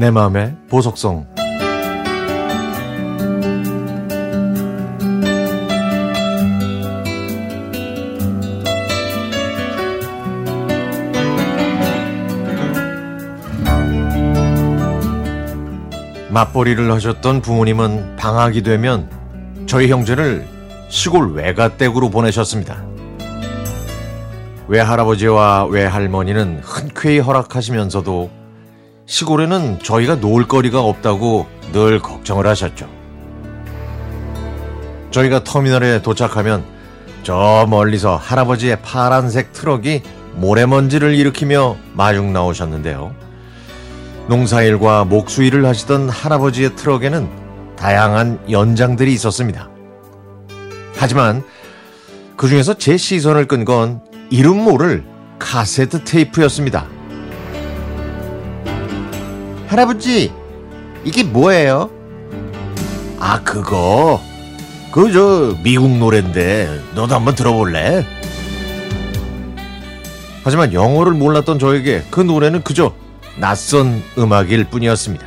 내 마음의 보석성 맞벌이를 하셨던 부모님은 방학이 되면 저희 형제를 시골 외가댁으로 보내셨습니다. 외할아버지와 외할머니는 흔쾌히 허락하시면서도 시골에는 저희가 놀 거리가 없다고 늘 걱정을 하셨죠. 저희가 터미널에 도착하면 저 멀리서 할아버지의 파란색 트럭이 모래먼지를 일으키며 마중 나오셨는데요. 농사일과 목수일을 하시던 할아버지의 트럭에는 다양한 연장들이 있었습니다. 하지만 그 중에서 제 시선을 끈 건 이름 모를 카세트 테이프였습니다. 할아버지, 이게 뭐예요? 아, 그거. 그, 저, 미국 노랜데, 너도 한번 들어볼래? 하지만 영어를 몰랐던 저에게 그 노래는 그저 낯선 음악일 뿐이었습니다.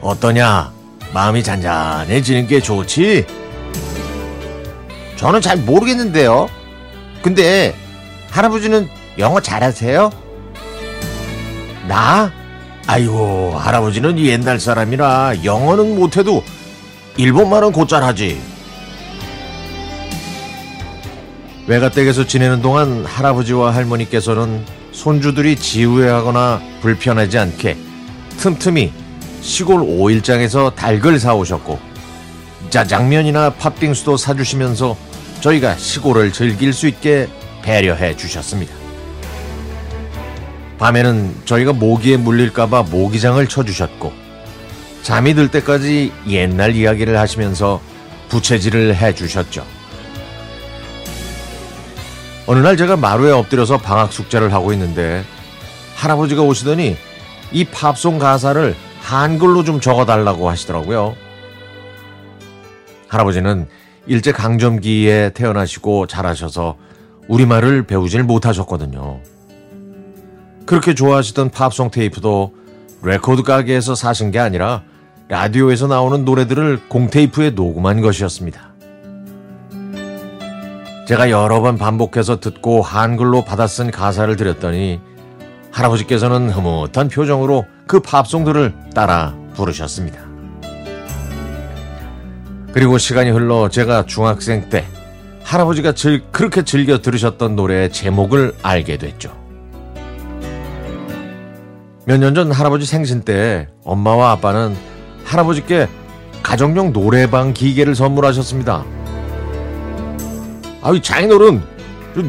어떠냐? 마음이 잔잔해지는 게 좋지? 저는 잘 모르겠는데요. 근데 할아버지는 영어 잘하세요? 나? 아이고 할아버지는 옛날 사람이라 영어는 못해도 일본말은 곧잘 하지. 외가댁에서 지내는 동안 할아버지와 할머니께서는 손주들이 지우해하거나 불편하지 않게 틈틈이 시골 오일장에서 닭을 사오셨고 짜장면이나 팥빙수도 사주시면서 저희가 시골을 즐길 수 있게 배려해 주셨습니다. 밤에는 저희가 모기에 물릴까봐 모기장을 쳐주셨고 잠이 들 때까지 옛날 이야기를 하시면서 부채질을 해 주셨죠. 어느 날 제가 마루에 엎드려서 방학 숙제를 하고 있는데 할아버지가 오시더니 이 팝송 가사를 한글로 좀 적어달라고 하시더라고요. 할아버지는 일제 강점기에 태어나시고 자라셔서 우리말을 배우질 못하셨거든요. 그렇게 좋아하시던 팝송 테이프도 레코드 가게에서 사신 게 아니라 라디오에서 나오는 노래들을 공테이프에 녹음한 것이었습니다. 제가 여러 번 반복해서 듣고 한글로 받아 쓴 가사를 드렸더니 할아버지께서는 흐뭇한 표정으로 그 팝송들을 따라 부르셨습니다. 그리고 시간이 흘러 제가 중학생 때 할아버지가 즐, 그렇게 즐겨 들으셨던 노래의 제목을 알게 됐죠. 몇 년 전 할아버지 생신 때 엄마와 아빠는 할아버지께 가정용 노래방 기계를 선물하셨습니다. 아유 장인어른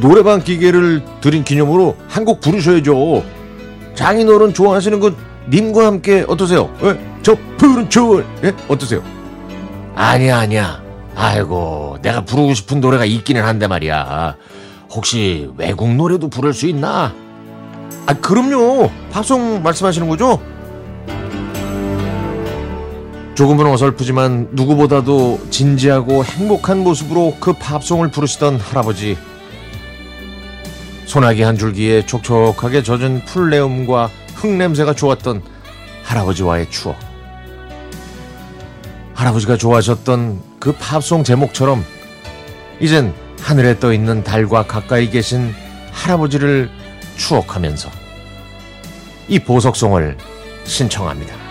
노래방 기계를 드린 기념으로 한 곡 부르셔야죠. 장인어른 좋아하시는 건 님과 함께 어떠세요? 예? 저 푸른 초월 예? 어떠세요? 아니야 아니야. 아이고 내가 부르고 싶은 노래가 있기는 한데 말이야. 혹시 외국 노래도 부를 수 있나? 아 그럼요. 팝송 말씀하시는 거죠? 조금은 어설프지만 누구보다도 진지하고 행복한 모습으로 그 팝송을 부르시던 할아버지. 소나기 한 줄기에 촉촉하게 젖은 풀내음과 흙냄새가 좋았던 할아버지와의 추억. 할아버지가 좋아하셨던 그 팝송 제목처럼 이젠 하늘에 떠 있는 달과 가까이 계신 할아버지를 추억하면서 이 보석송을 신청합니다.